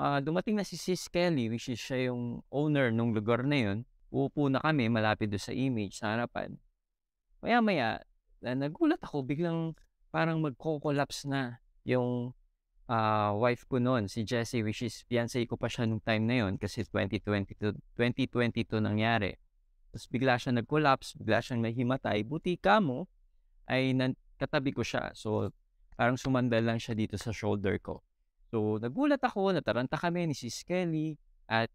ah, dumating na si Sis Kelly, which is siya yung owner nung lugar na yun. Uupo na kami malapit doon sa image sa harapan. Maya-maya, na nagulat ako, biglang parang magko-collapse na yung ah, wife ko noon, si Jessie, which is fiancé ko pa siya nung time na yon kasi 2022, 2022 nangyari. Tapos bigla siya nag-collapse, bigla siyang nahimatay. Buti ka mo, ay nan- katabi ko siya. So, parang sumandal lang siya dito sa shoulder ko. So, nagulat ako, nataranta kami ni Sis Kelly at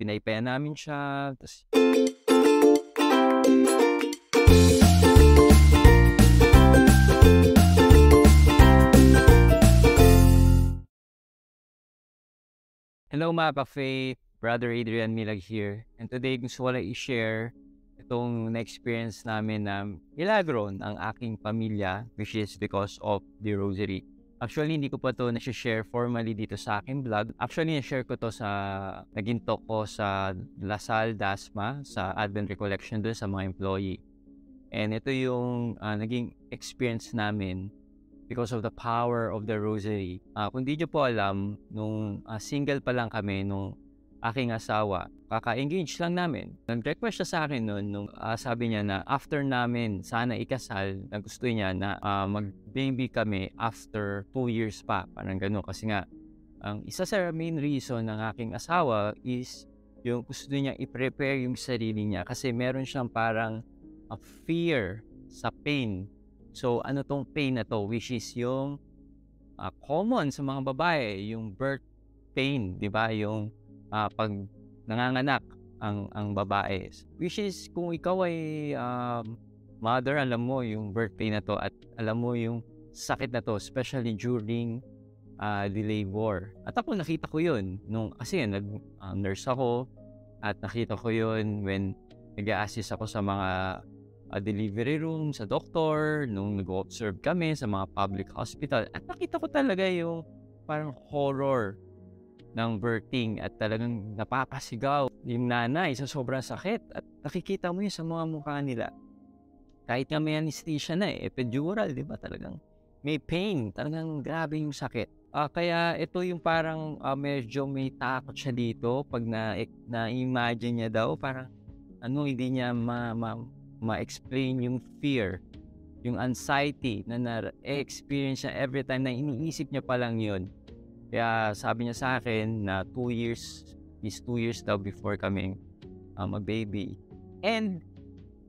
pinaypaya namin siya. Tapos, Hello mga ka-faith, Brother Adrian Milag here. And today gusto ko lang i-share itong na-experience namin na milagro ng aking pamilya which is because of the rosary. Actually, hindi ko pa to na-share formally dito sa aking vlog. Actually, na-share ko to sa naging talk ko sa Lasal Dasma sa Advent Recollection doon sa mga employee. And ito yung uh, naging experience namin because of the power of the rosary. Uh, kung di nyo po alam, nung uh, single pa lang kami, nung aking asawa, kaka-engage lang namin. Nag-request siya sa akin noon, nung uh, sabi niya na after namin sana ikasal, na gusto niya na uh, mag-baby kami after 2 years pa. Parang gano'n. Kasi nga, ang isa sa main reason ng aking asawa is yung gusto niya i-prepare yung sarili niya kasi meron siyang parang a fear sa pain So, ano tong pain na to? Which is yung uh, common sa mga babae, yung birth pain, di ba? Yung uh, pag nanganganak ang, ang babae. Which is, kung ikaw ay um, mother, alam mo yung birth pain na to at alam mo yung sakit na to, especially during uh, the labor. At ako nakita ko yun nung kasi nag-nurse uh, ako at nakita ko yun when nag-assist ako sa mga uh, delivery room, sa doktor, nung nag-observe kami sa mga public hospital. At nakita ko talaga yung parang horror ng birthing at talagang napapasigaw yung nanay sa sobrang sakit at nakikita mo yun sa mga mukha nila. Kahit nga may anesthesia na eh, epidural, di ba talagang may pain, talagang grabe yung sakit. Uh, kaya ito yung parang uh, medyo may takot siya dito pag na, na-imagine niya daw, parang ano, hindi niya ma, ma, ma-explain yung fear, yung anxiety na na-experience niya every time na iniisip niya pa lang yun. Kaya sabi niya sa akin na 2 years, is 2 years daw before kami um, a baby. And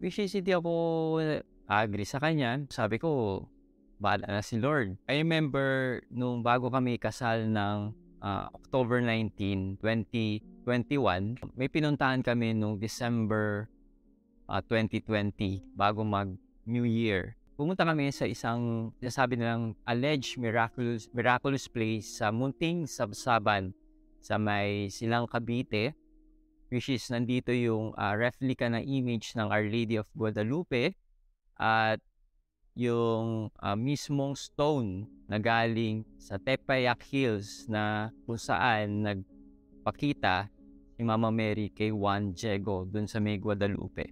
which is hindi ako agree sa kanya. Sabi ko, bahala na si Lord. I remember nung bago kami kasal ng uh, October 19, 2021, may pinuntahan kami nung December uh, ah, 2020 bago mag New Year. Pumunta kami sa isang sinasabi nilang alleged miraculous, miraculous place sa Munting Sabsaban sa may Silang Cavite which is nandito yung uh, replica na image ng Our Lady of Guadalupe at yung uh, mismong stone na galing sa Tepayac Hills na kung saan nagpakita si Mama Mary kay Juan Diego dun sa may Guadalupe.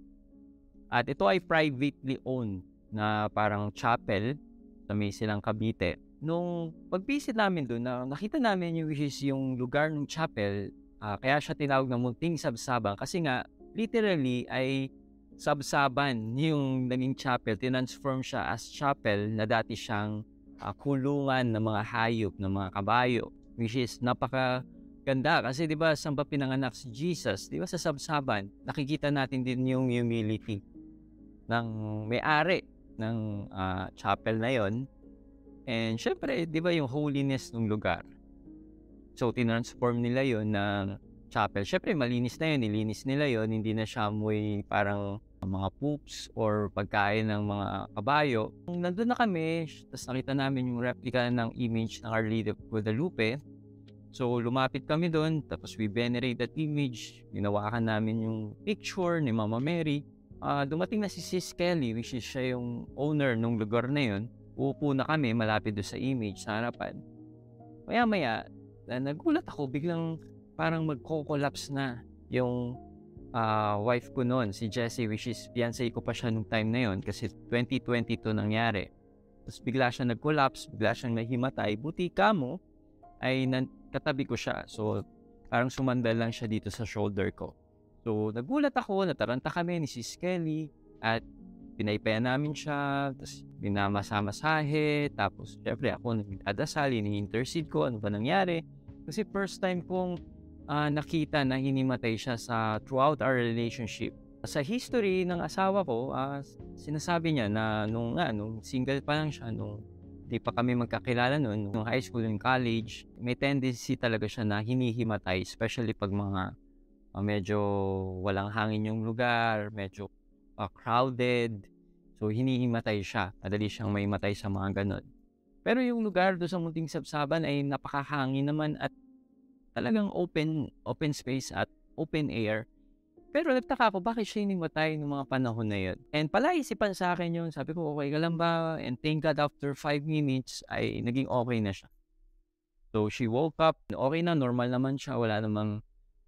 At ito ay privately owned na parang chapel sa may silang Cavite. Nung pag-visit namin doon, na nakita namin yung which is yung lugar ng chapel, uh, kaya siya tinawag na munting sabsaban kasi nga literally ay sabsaban yung naging chapel. Tinransform siya as chapel na dati siyang uh, kulungan ng mga hayop, ng mga kabayo. Which is napaka ganda kasi 'di ba saan ba pinanganak si Jesus? 'Di ba sa sabsaban? Nakikita natin din yung humility ng may-ari ng uh, chapel na yon. And syempre, di ba yung holiness ng lugar? So, tinransform nila yon na chapel. Syempre, malinis na yun. Nilinis nila yon Hindi na siya amoy parang mga poops or pagkain ng mga kabayo. Nandun na kami, tapos nakita namin yung replica ng image ng Our Lady of Guadalupe. So, lumapit kami doon, tapos we venerate that image. Ginawakan namin yung picture ni Mama Mary uh, dumating na si Sis Kelly, which is siya yung owner ng lugar na yun. Uupo na kami malapit doon sa image sa harapan. Maya-maya, na nagulat ako, biglang parang magko-collapse na yung uh, wife ko noon, si Jessie, which is fiancé ko pa siya nung time na yon kasi 2022 nangyari. Tapos bigla siya nag-collapse, bigla siyang nahimatay. Buti ka mo, ay nan- katabi ko siya. So, parang sumandal lang siya dito sa shoulder ko. So, nagulat ako, nataranta kami ni Sis Kelly at pinaypaya namin siya, tapos binamasahe tapos syempre ako nagdadasal, ini-intercede ko, ano ba nangyari. Kasi first time kong uh, nakita na hinimatay siya sa throughout our relationship. Sa history ng asawa ko, uh, sinasabi niya na nung, uh, nung single pa lang siya, nung di pa kami magkakilala noon, nung high school and college, may tendency talaga siya na hinihimatay, especially pag mga uh, medyo walang hangin yung lugar, medyo uh, crowded. So, hinihimatay siya. Madali siyang may matay sa mga ganun. Pero yung lugar doon sa Munting Sabsaban ay napakahangin naman at talagang open open space at open air. Pero nagtaka ako, bakit siya hinimatay ng mga panahon na yun? And palaisipan sa akin yun, sabi ko, okay ka lang ba? And thank God after 5 minutes ay naging okay na siya. So she woke up, okay na, normal naman siya, wala namang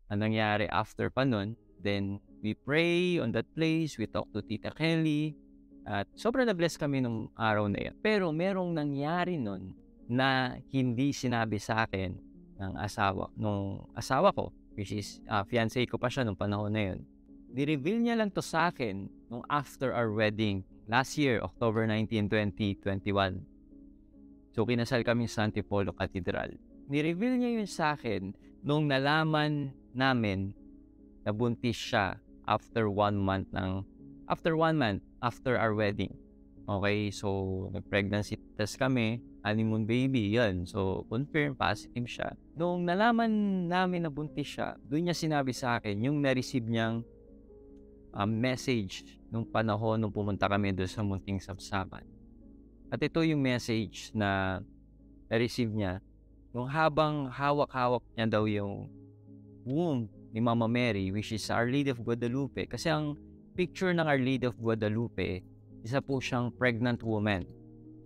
ang nangyari after pa nun. Then, we pray on that place, we talk to Tita Kelly, at sobrang na-bless kami nung araw na yan. Pero merong nangyari nun na hindi sinabi sa akin ng asawa, nung asawa ko, which is uh, fiancé ko pa siya nung panahon na yun. Di-reveal niya lang to sa akin nung after our wedding last year, October 19, 2021. So, kinasal kami sa Antipolo Cathedral. Ni-reveal niya yun sa akin nung nalaman namin na buntis siya after one month ng after one month after our wedding. Okay, so nag-pregnancy test kami, honeymoon baby, yan. So, confirm, positive siya. Noong nalaman namin na buntis siya, doon niya sinabi sa akin yung na-receive niyang um, message nung panahon nung pumunta kami doon sa Munting Sabsaban. At ito yung message na na-receive niya nung habang hawak-hawak niya daw yung womb ni Mama Mary, which is Our Lady of Guadalupe. Kasi ang picture ng Our Lady of Guadalupe, isa po siyang pregnant woman.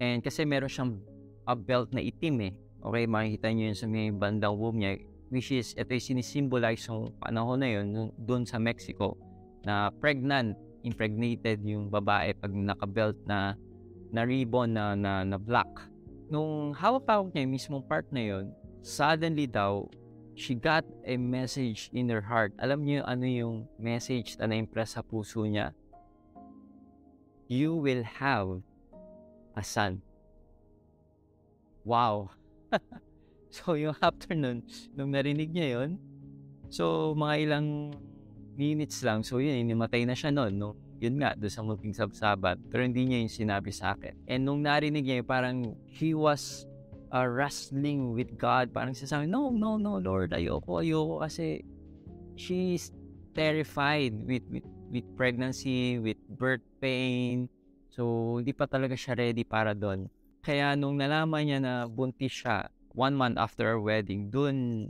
And kasi meron siyang a belt na itim eh. Okay, makikita niyo yun sa may bandang womb niya, which is, ito yung sinisimbolize yung panahon na yun, doon sa Mexico, na pregnant, impregnated yung babae pag naka-belt na, na ribbon na, na, na black. Nung hawak-hawak niya yung mismong part na yun, suddenly daw, she got a message in her heart. Alam niyo ano yung message na na-impress sa puso niya? You will have a son. Wow! so, yung afternoon, nung narinig niya yon so, mga ilang minutes lang, so yun, inimatay na siya noon, no? Yun nga, doon sa mulking sabsabat. Pero hindi niya yung sinabi sa akin. And nung narinig niya, parang he was uh, wrestling with God. Parang sasabi, no, no, no, Lord, ayoko, ayoko kasi she's terrified with, with, with pregnancy, with birth pain. So, hindi pa talaga siya ready para doon. Kaya nung nalaman niya na buntis siya, one month after our wedding, doon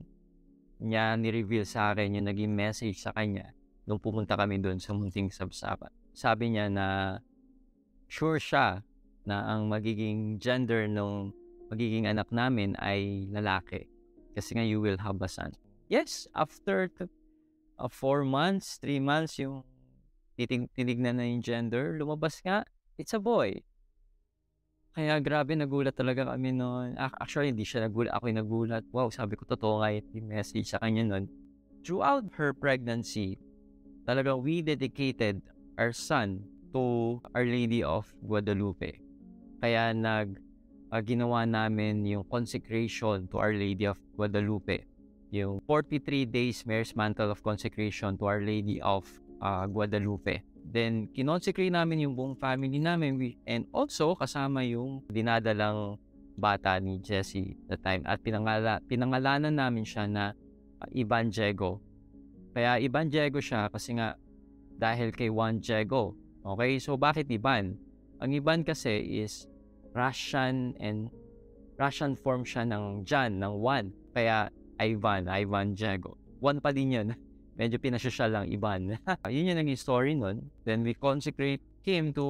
niya ni-reveal sa akin yung naging message sa kanya nung pumunta kami doon sa munting sabsabat. Sabi niya na sure siya na ang magiging gender nung magiging anak namin ay lalaki. Kasi nga, you will have a son. Yes, after uh, four months, three months, yung titig tinignan na yung gender, lumabas nga, it's a boy. Kaya grabe, nagulat talaga kami noon. Actually, hindi siya nagulat. Ako yung nagulat. Wow, sabi ko, totoo nga yung message sa kanya noon. Throughout her pregnancy, talaga we dedicated our son to Our Lady of Guadalupe. Kaya nag uh, ginawa namin yung consecration to Our Lady of Guadalupe. Yung 43 days Mary's Mantle of Consecration to Our Lady of uh, Guadalupe. Then, kinonsecrate namin yung buong family namin and also kasama yung dinadalang bata ni Jessie that time at pinangala, pinangalanan namin siya na uh, Ivan Diego. Kaya Ivan Diego siya kasi nga dahil kay Juan Diego. Okay, so bakit Ivan? Ang Ivan kasi is Russian and Russian form siya ng Jan, ng Juan. Kaya Ivan, Ivan Diego. Juan pa din yun. Medyo pinasosyal lang Ivan. yun yung naging story nun. Then we consecrate him to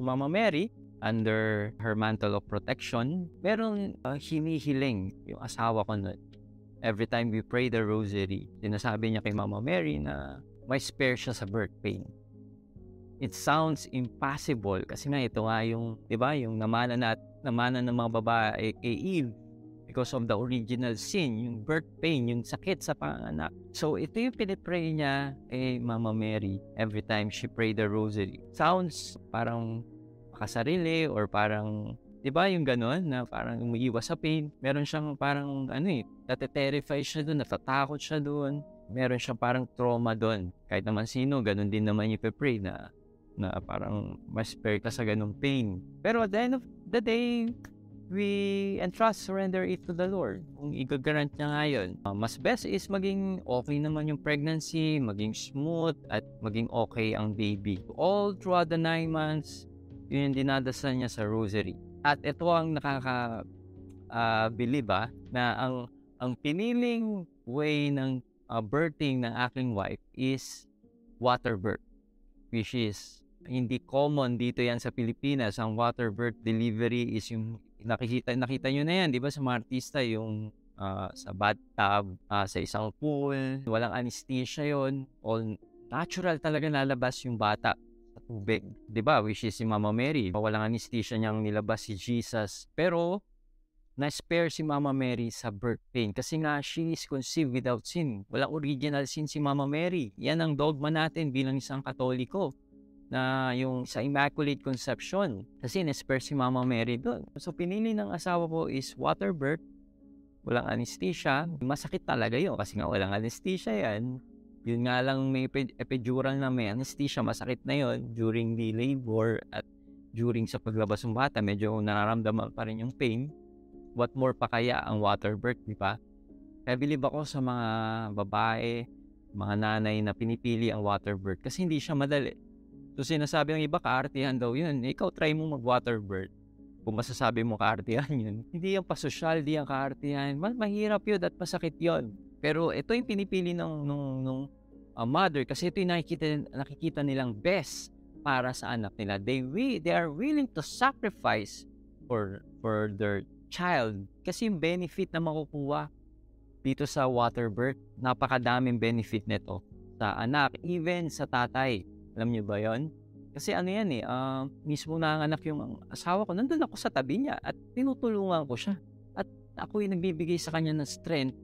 Mama Mary under her mantle of protection. Merong uh, hinihiling yung asawa ko nun. Every time we pray the rosary, sinasabi niya kay Mama Mary na may spare siya sa birth pain it sounds impossible kasi nga ito nga yung, 'di ba, yung namana na namana ng mga babae kay Eve, because of the original sin, yung birth pain, yung sakit sa panganak. So, ito yung pinipray niya eh Mama Mary every time she pray the rosary. Sounds parang makasarili or parang 'di ba yung gano'n na parang umiiwas sa pain. Meron siyang parang ano eh, nate-terrify siya doon, natatakot siya doon. Meron siyang parang trauma doon. Kahit naman sino, ganun din naman yung pray na na parang mas spare ka sa ganung pain. Pero at the end of the day, we entrust, surrender it to the Lord. Kung i-grant niya ngayon, uh, mas best is maging okay naman yung pregnancy, maging smooth, at maging okay ang baby. All throughout the nine months, yun yung dinadasal niya sa rosary. At ito ang nakaka uh, ah, na ang ang piniling way ng uh, birthing ng aking wife is water birth which is hindi common dito yan sa Pilipinas ang water birth delivery is yung nakikita nakita niyo na yan, 'di ba sa mga artista yung uh, sa bathtub, uh, sa isang pool, walang anesthesia 'yon. All natural talaga lalabas yung bata sa tubig, 'di ba? Which is si Mama Mary, walang anesthesia niyang nilabas si Jesus. Pero na-spare si Mama Mary sa birth pain kasi nga she is conceived without sin. Walang original sin si Mama Mary. Yan ang dogma natin bilang isang katoliko na yung sa Immaculate Conception. Kasi in-spare si Mama Mary doon. So pinili ng asawa ko is water birth, walang anesthesia. Masakit talaga yun kasi nga walang anesthesia yan. Yun nga lang may epidural na may anesthesia, masakit na yon during the labor at during sa paglabas ng bata, medyo nararamdaman pa rin yung pain. What more pa kaya ang water birth, di ba? Kaya believe ako sa mga babae, mga nanay na pinipili ang water birth kasi hindi siya madali So sinasabi ng iba, kaartihan daw yun. Ikaw try mo mag-water bird. Kung masasabi mo kaartihan yun. Hindi yung pasosyal, hindi yung kaartihan. Mas mahirap yun at masakit yun. Pero ito yung pinipili ng, ng, ng uh, mother kasi ito yung nakikita, nakikita nilang best para sa anak nila. They, we, they are willing to sacrifice for, for their child kasi yung benefit na makukuha dito sa water birth, napakadaming benefit nito sa anak, even sa tatay. Alam niyo ba yon? Kasi ano yan eh, uh, mismo nanganak yung asawa ko, nandun ako sa tabi niya at tinutulungan ko siya. At ako yung nagbibigay sa kanya ng strength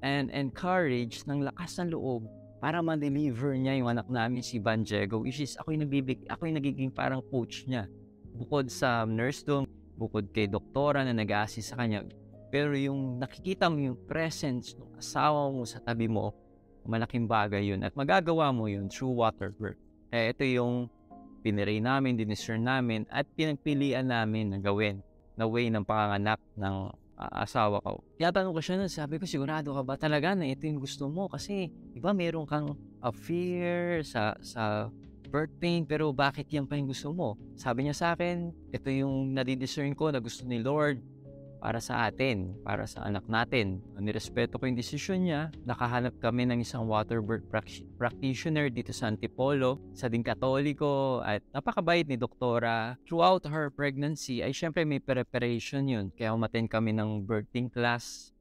and, and courage, ng lakas ng loob para ma-deliver niya yung anak namin si Van Diego, which is ako yung, nagbibig, ako yung nagiging parang coach niya. Bukod sa nurse doon, bukod kay doktora na nag-assist sa kanya, pero yung nakikita mo yung presence ng asawa mo sa tabi mo, malaking bagay yun. At magagawa mo yun through water birth. Eh, ito yung piniray namin, diniscern namin, at pinagpilian namin na gawin na way ng panganganak ng uh, asawa ko. Tinatanong ko siya na, sabi ko, sigurado ka ba talaga na ito yung gusto mo? Kasi, iba meron kang a fear sa, sa birth pain, pero bakit yan pa yung gusto mo? Sabi niya sa akin, ito yung nadidiscern ko na gusto ni Lord para sa atin, para sa anak natin. Nirespeto ko yung desisyon niya. Nakahanap kami ng isang water birth practitioner dito sa Antipolo, sa din katoliko at napakabait ni doktora. Throughout her pregnancy ay syempre may preparation yun. Kaya umaten kami ng birthing class.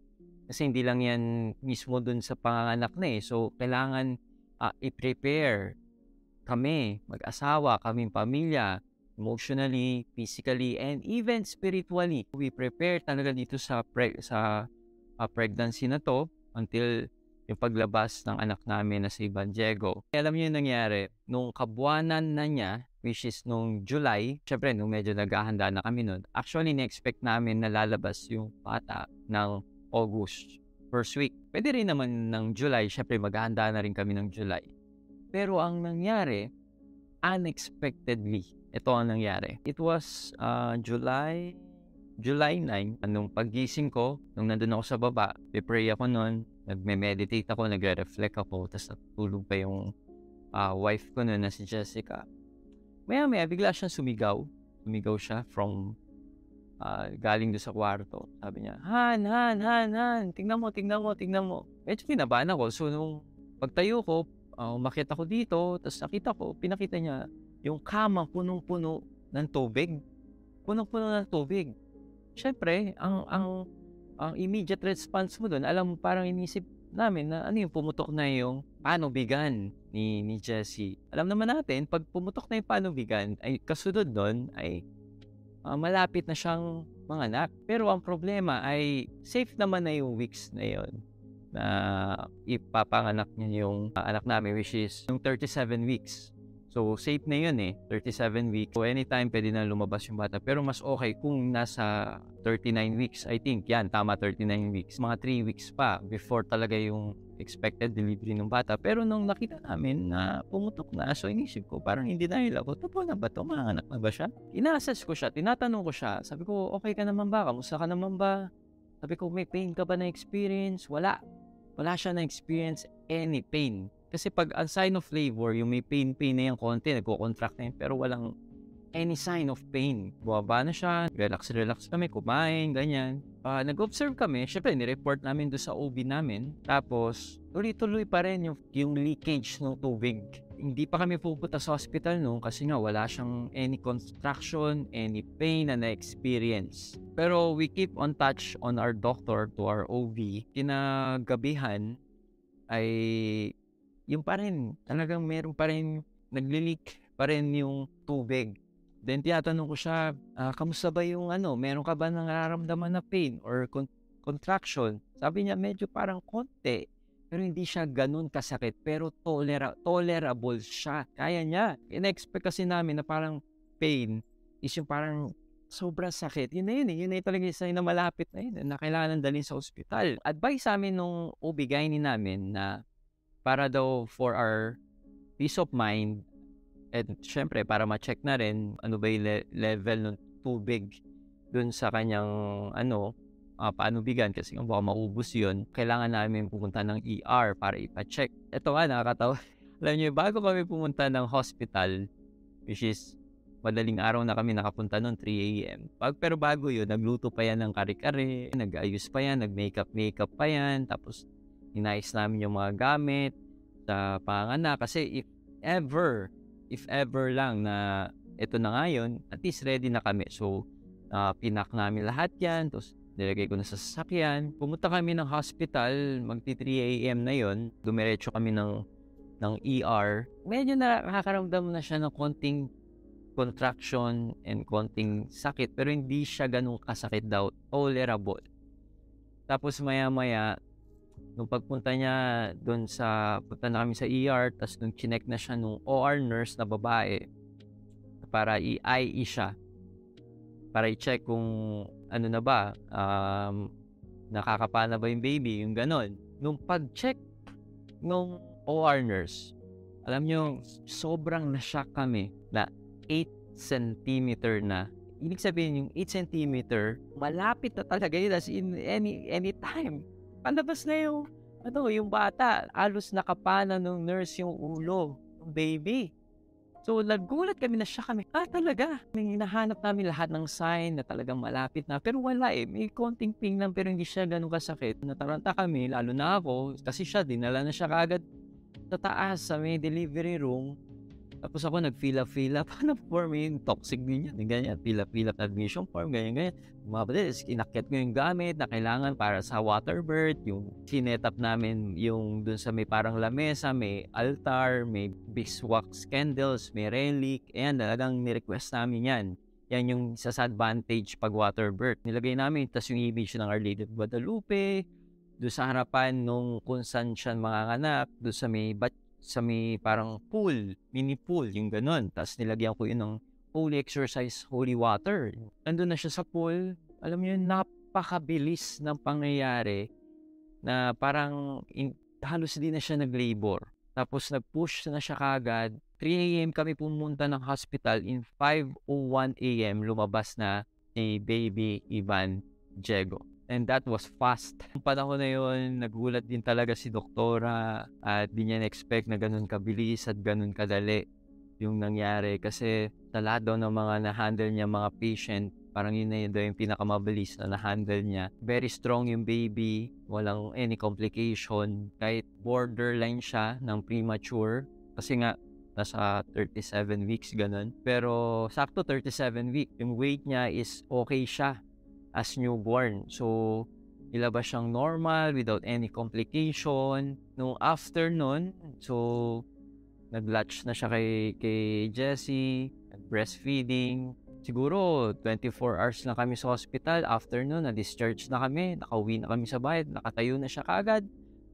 Kasi hindi lang yan mismo dun sa panganganak na eh. So, kailangan uh, i-prepare kami, mag-asawa, kaming pamilya, emotionally, physically, and even spiritually. We prepare talaga dito sa pre- sa uh, pregnancy na to until yung paglabas ng anak namin na si Van Diego. Alam niyo yung nangyari, nung kabuanan na niya, which is nung July, syempre nung medyo naghahanda na kami nun, actually na-expect namin na lalabas yung bata ng August, first week. Pwede rin naman ng July, syempre maghahanda na rin kami ng July. Pero ang nangyari, unexpectedly, ito ang nangyari. It was uh, July July 9, anong pagising ko, nung nandun ako sa baba, pray ako noon, nagme-meditate ako, nagre-reflect ako, tapos natulog pa yung uh, wife ko noon na si Jessica. Maya maya, bigla siyang sumigaw. Sumigaw siya from uh, galing doon sa kwarto. Sabi niya, Han, Han, Han, Han, tingnan mo, tingnan mo, tingnan mo. Medyo kinabahan ako. So, nung pagtayo ko, uh, umakit ako dito, tapos nakita ko, pinakita niya, yung kama punong-puno ng tubig. Punong-puno ng tubig. Siyempre, ang, ang, ang immediate response mo doon, alam mo, parang inisip namin na ano yung pumutok na yung panubigan ni, ni Jessie. Alam naman natin, pag pumutok na yung panubigan, ay kasunod doon ay uh, malapit na siyang manganak. Pero ang problema ay safe naman na yung weeks na yon na ipapanganak niya yung anak namin which is yung 37 weeks. So, safe na yun eh. 37 weeks. So, anytime pwede na lumabas yung bata. Pero mas okay kung nasa 39 weeks. I think, yan, tama 39 weeks. Mga 3 weeks pa before talaga yung expected delivery ng bata. Pero nung nakita namin na pumutok na, so inisip ko, parang hindi dahil ako, tapo na ba ito? Manganak na ba siya? Ina-assess ko siya, tinatanong ko siya. Sabi ko, okay ka naman ba? Kamusta ka naman ba? Sabi ko, may pain ka ba na experience? Wala. Wala siya na experience any pain. Kasi pag ang sign of labor, yung may pain-pain na yung konti, nagko-contract na yun, pero walang any sign of pain. Buwaba na siya, relax-relax kami, kumain, ganyan. Uh, nag-observe kami, syempre, ni-report namin doon sa OB namin. Tapos, tuloy-tuloy pa rin yung, yung leakage ng tubig. Hindi pa kami pupunta sa hospital noon kasi nga wala siyang any contraction, any pain na na-experience. Pero we keep on touch on our doctor to our OB. Kinagabihan ay yung pa rin, talagang meron pa rin, nagli-leak pa rin yung tubig. Then tinatanong ko siya, ah, kamusta ba yung ano, meron ka ba nararamdaman na pain or con- contraction? Sabi niya, medyo parang konti. Pero hindi siya ganun kasakit. Pero tolera- tolerable siya. Kaya niya. In-expect kasi namin na parang pain is yung parang sobrang sakit. Yun na yun eh. Yun na yun talaga yung na malapit na yun na kailangan dalhin sa ospital. Advice sa amin nung OB-GYN namin na para daw for our peace of mind at syempre para ma-check na rin ano ba yung le- level ng tubig dun sa kanyang ano uh, paano bigan kasi kung baka maubos yun kailangan namin pumunta ng ER para ipa-check ito nga nakakatawa alam niyo bago kami pumunta ng hospital which is madaling araw na kami nakapunta noon 3 a.m. Pag, pero bago yun, nagluto pa yan ng kare-kare, nag-ayos pa yan, nag-makeup-makeup pa yan, tapos inayos namin yung mga gamit sa panganak. Kasi if ever, if ever lang na ito na ngayon, at least ready na kami. So, uh, pinak namin lahat yan. Tapos, nilagay ko na sa sasakyan. Pumunta kami ng hospital, magti 3 a.m. na yon Dumiretso kami ng, ng ER. Medyo nakakaramdam na siya ng konting contraction and konting sakit pero hindi siya ganun kasakit daw tolerable tapos maya maya nung pagpunta niya doon sa, punta na kami sa ER, tapos nung chinek na siya nung OR nurse na babae, para i-IE siya, para i-check kung ano na ba, um, nakakapana ba yung baby, yung ganon. Nung pag-check nung OR nurse, alam nyo, sobrang na-shock kami na 8 cm na. Ibig sabihin yung 8 cm, malapit na talaga yun as in any, any time palabas na yung, ano, yung bata. Alos nakapana ng nurse yung ulo ng baby. So, nagulat kami na siya kami. Ah, talaga. Hinahanap namin lahat ng sign na talagang malapit na. Pero wala eh. May konting ping lang pero hindi siya ganun kasakit. Nataranta kami, lalo na ako. Kasi siya, dinala na siya kagad sa taas sa may delivery room. Tapos ako nag-fill up, fill up. Ano form yung toxic din yan. Ganyan, fill up, fill up admission form, ganyan, ganyan. Mga badis, inakyat ko yung gamit na kailangan para sa waterbird. Yung sinetap namin yung dun sa may parang lamesa, may altar, may beeswax candles, may relic. Ayan, talagang ni-request namin yan. Yan yung sa advantage pag waterbird. Nilagay namin, tas yung image ng Our Lady of Guadalupe, doon sa harapan nung kung saan siya mga anak, doon sa may bat sa may parang pool, mini pool, yung ganun. Tapos nilagyan ko yun ng holy exercise, holy water. Nandun na siya sa pool. Alam yun, napakabilis ng pangyayari na parang in, halos din na siya nag-labor. Tapos nag-push na siya kagad. 3 a.m. kami pumunta ng hospital. In 5.01 a.m. lumabas na ni baby Ivan Diego. And that was fast. Yung panahon na yun, nagulat din talaga si doktora at di niya na-expect na ganun kabilis at ganun kadali yung nangyari. Kasi sa lahat daw ng mga na-handle niya mga patient, parang yun na yun daw yung pinakamabilis na na-handle niya. Very strong yung baby, walang any complication. Kahit borderline siya ng premature. Kasi nga, nasa 37 weeks ganun. Pero sakto 37 weeks. Yung weight niya is okay siya as newborn. So, ilabas siyang normal without any complication. Nung after nun, so, nag-latch na siya kay, kay Jessie, breastfeeding. siguro 24 hours na kami sa hospital. After nun, na-discharge na kami, nakauwi na kami sa bahay, nakatayo na siya kagad.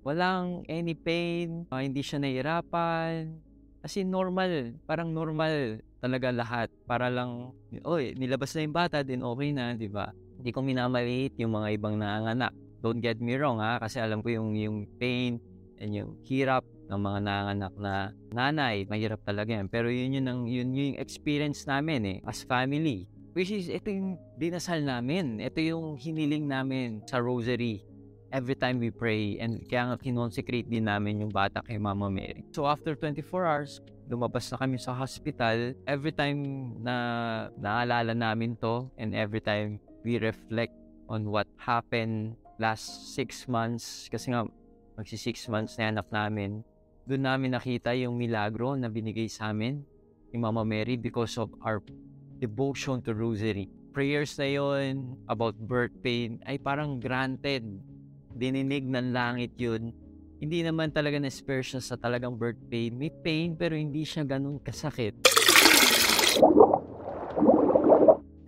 Walang any pain, uh, hindi siya nahihirapan. Kasi normal, parang normal talaga lahat. Para lang, oy, nilabas na yung bata, din okay na, di ba? Hindi ko minamaliit yung mga ibang nanganak. Don't get me wrong ha, kasi alam ko yung, yung pain and yung hirap ng mga nanganak na nanay, mahirap talaga yan. Pero yun yun, ang, yun, yun yung experience namin eh, as family. Which is, ito yung dinasal namin. Ito yung hiniling namin sa rosary every time we pray and kaya nga kinonsecrate din namin yung bata kay Mama Mary. So after 24 hours, lumabas na kami sa hospital. Every time na naalala namin to and every time we reflect on what happened last six months kasi nga magsi six months na anak namin doon namin nakita yung milagro na binigay sa amin ni Mama Mary because of our devotion to Rosary. Prayers na yon about birth pain ay parang granted. Dininig ng langit yun. Hindi naman talaga na-spare siya sa talagang birth pain. May pain pero hindi siya ganun kasakit.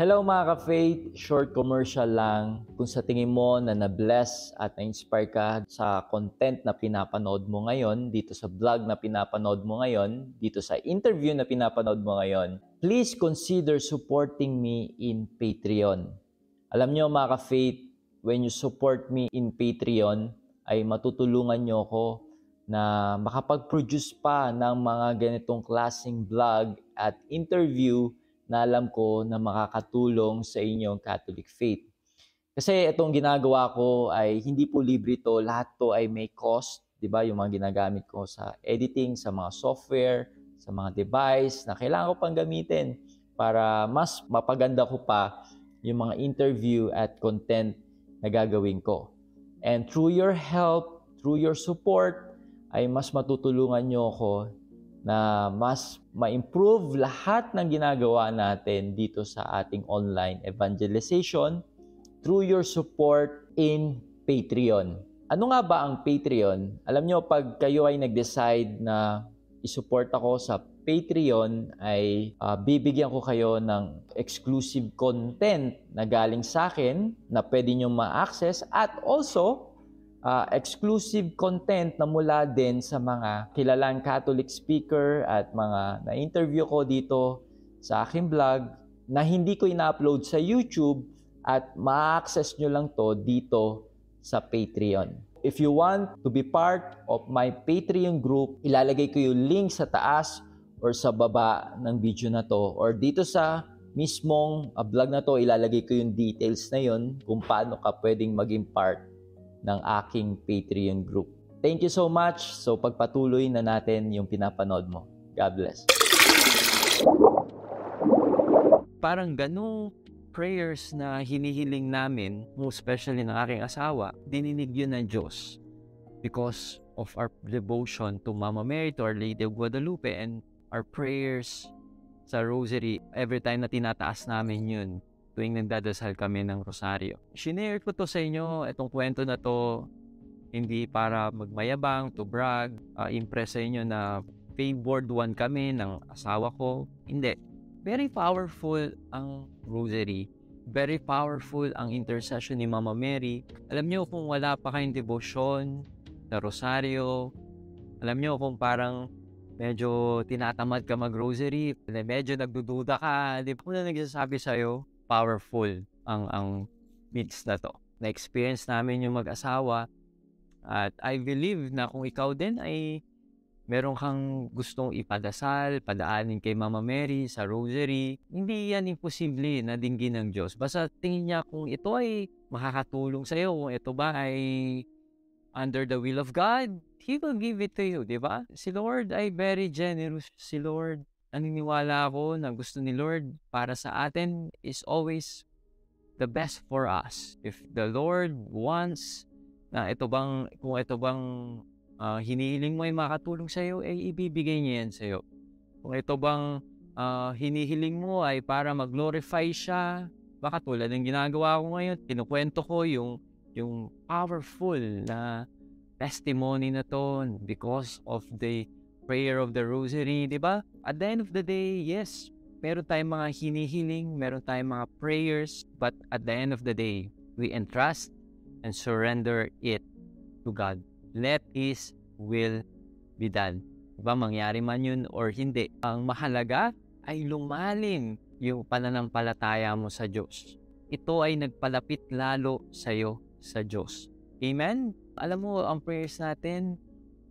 Hello mga ka-faith, short commercial lang. Kung sa tingin mo na na-bless at na-inspire ka sa content na pinapanood mo ngayon, dito sa vlog na pinapanood mo ngayon, dito sa interview na pinapanood mo ngayon, please consider supporting me in Patreon. Alam nyo mga ka-faith, when you support me in Patreon, ay matutulungan nyo ako na makapag-produce pa ng mga ganitong klaseng vlog at interview na alam ko na makakatulong sa inyong Catholic faith. Kasi itong ginagawa ko ay hindi po libre to, lahat to ay may cost, 'di ba? Yung mga ginagamit ko sa editing, sa mga software, sa mga device na kailangan ko pang gamitin para mas mapaganda ko pa yung mga interview at content na gagawin ko. And through your help, through your support, ay mas matutulungan nyo ako na mas ma-improve lahat ng ginagawa natin dito sa ating online evangelization through your support in Patreon. Ano nga ba ang Patreon? Alam nyo, pag kayo ay nag-decide na isupport ako sa Patreon, ay uh, bibigyan ko kayo ng exclusive content na galing sa akin na pwede nyo ma-access at also uh, exclusive content na mula din sa mga kilalang Catholic speaker at mga na-interview ko dito sa aking vlog na hindi ko ina-upload sa YouTube at ma-access nyo lang to dito sa Patreon. If you want to be part of my Patreon group, ilalagay ko yung link sa taas or sa baba ng video na to or dito sa mismong uh, vlog na to, ilalagay ko yung details na yon kung paano ka pwedeng maging part ng aking Patreon group. Thank you so much. So pagpatuloy na natin yung pinapanood mo. God bless. Parang ganung prayers na hinihiling namin, especially ng aking asawa, dininig yun ng Diyos because of our devotion to Mama Mary, to Our Lady of Guadalupe, and our prayers sa rosary every time na tinataas namin yun tuwing nagdadasal kami ng rosaryo. Shinare ko to sa inyo, itong kwento na to, hindi para magmayabang, to brag, uh, impress sa inyo na favored one kami ng asawa ko. Hindi. Very powerful ang rosary. Very powerful ang intercession ni Mama Mary. Alam niyo kung wala pa kayong devotion sa rosaryo, alam niyo kung parang medyo tinatamad ka mag-rosary, medyo nagdududa ka, di ba? Kung na nagsasabi sa'yo, powerful ang ang mix na to. Na-experience namin yung mag-asawa at I believe na kung ikaw din ay meron kang gustong ipadasal, padaanin kay Mama Mary sa rosary, hindi yan imposible na dinggin ng Diyos. Basta tingin niya kung ito ay makakatulong sa iyo, kung ito ba ay under the will of God, He will give it to you, di ba? Si Lord ay very generous. Si Lord naniniwala ako na gusto ni Lord para sa atin is always the best for us. If the Lord wants na ito bang, kung ito bang uh, hinihiling mo ay makatulong sa iyo, ay ibibigay niya yan sa iyo. Kung ito bang uh, hinihiling mo ay para mag-glorify siya, baka tulad ng ginagawa ko ngayon, kinukwento ko yung, yung powerful na testimony na to because of the prayer of the rosary, di ba? At the end of the day, yes, meron tayong mga hinihiling, meron tayong mga prayers, but at the end of the day, we entrust and surrender it to God. Let His will be done. Diba, mangyari man yun or hindi. Ang mahalaga ay lumalim yung pananampalataya mo sa Diyos. Ito ay nagpalapit lalo sa iyo sa Diyos. Amen? Alam mo, ang prayers natin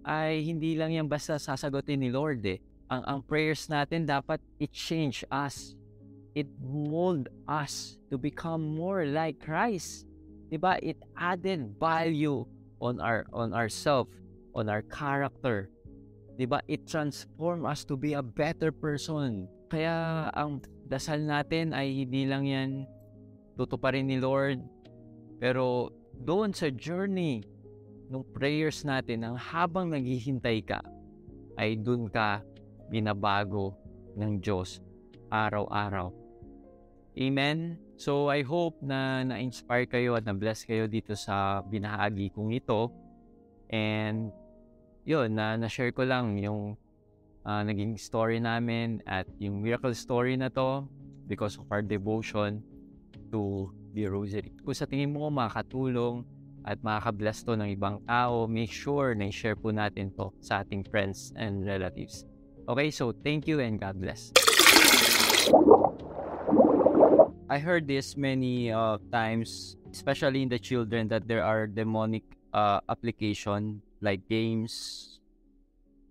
ay hindi lang yan basta sasagutin ni Lord eh ang, ang prayers natin dapat it change us. It mold us to become more like Christ. 'Di ba? It added value on our on ourself, on our character. 'Di ba? It transform us to be a better person. Kaya ang dasal natin ay hindi lang 'yan tutuparin ni Lord, pero doon sa journey ng prayers natin, ang habang naghihintay ka, ay doon ka binabago ng Diyos araw-araw. Amen? So I hope na na-inspire kayo at na-bless kayo dito sa binahagi kong ito. And yun, na na-share ko lang yung uh, naging story namin at yung miracle story na to because of our devotion to the rosary. Kung sa tingin mo makakatulong at makaka-bless to ng ibang tao, make sure na i-share po natin to sa ating friends and relatives. Okay, so thank you and God bless. I heard this many uh, times, especially in the children, that there are demonic uh, application like games.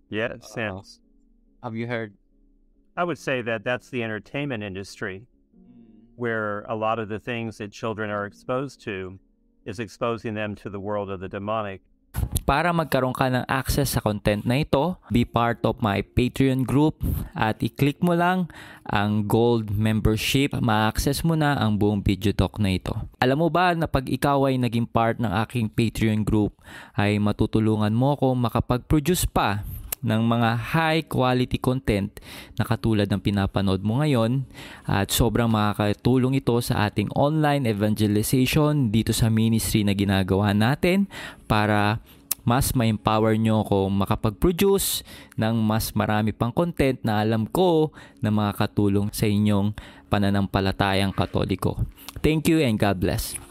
Yes, uh, yes. Have you heard? I would say that that's the entertainment industry, where a lot of the things that children are exposed to is exposing them to the world of the demonic. Para magkaroon ka ng access sa content na ito, be part of my Patreon group at i-click mo lang ang gold membership. Ma-access mo na ang buong video talk na ito. Alam mo ba na pag ikaw ay naging part ng aking Patreon group ay matutulungan mo ako makapag-produce pa ng mga high quality content na katulad ng pinapanood mo ngayon at sobrang makakatulong ito sa ating online evangelization dito sa ministry na ginagawa natin para mas ma-empower nyo ako makapag-produce ng mas marami pang content na alam ko na makakatulong sa inyong pananampalatayang katoliko. Thank you and God bless.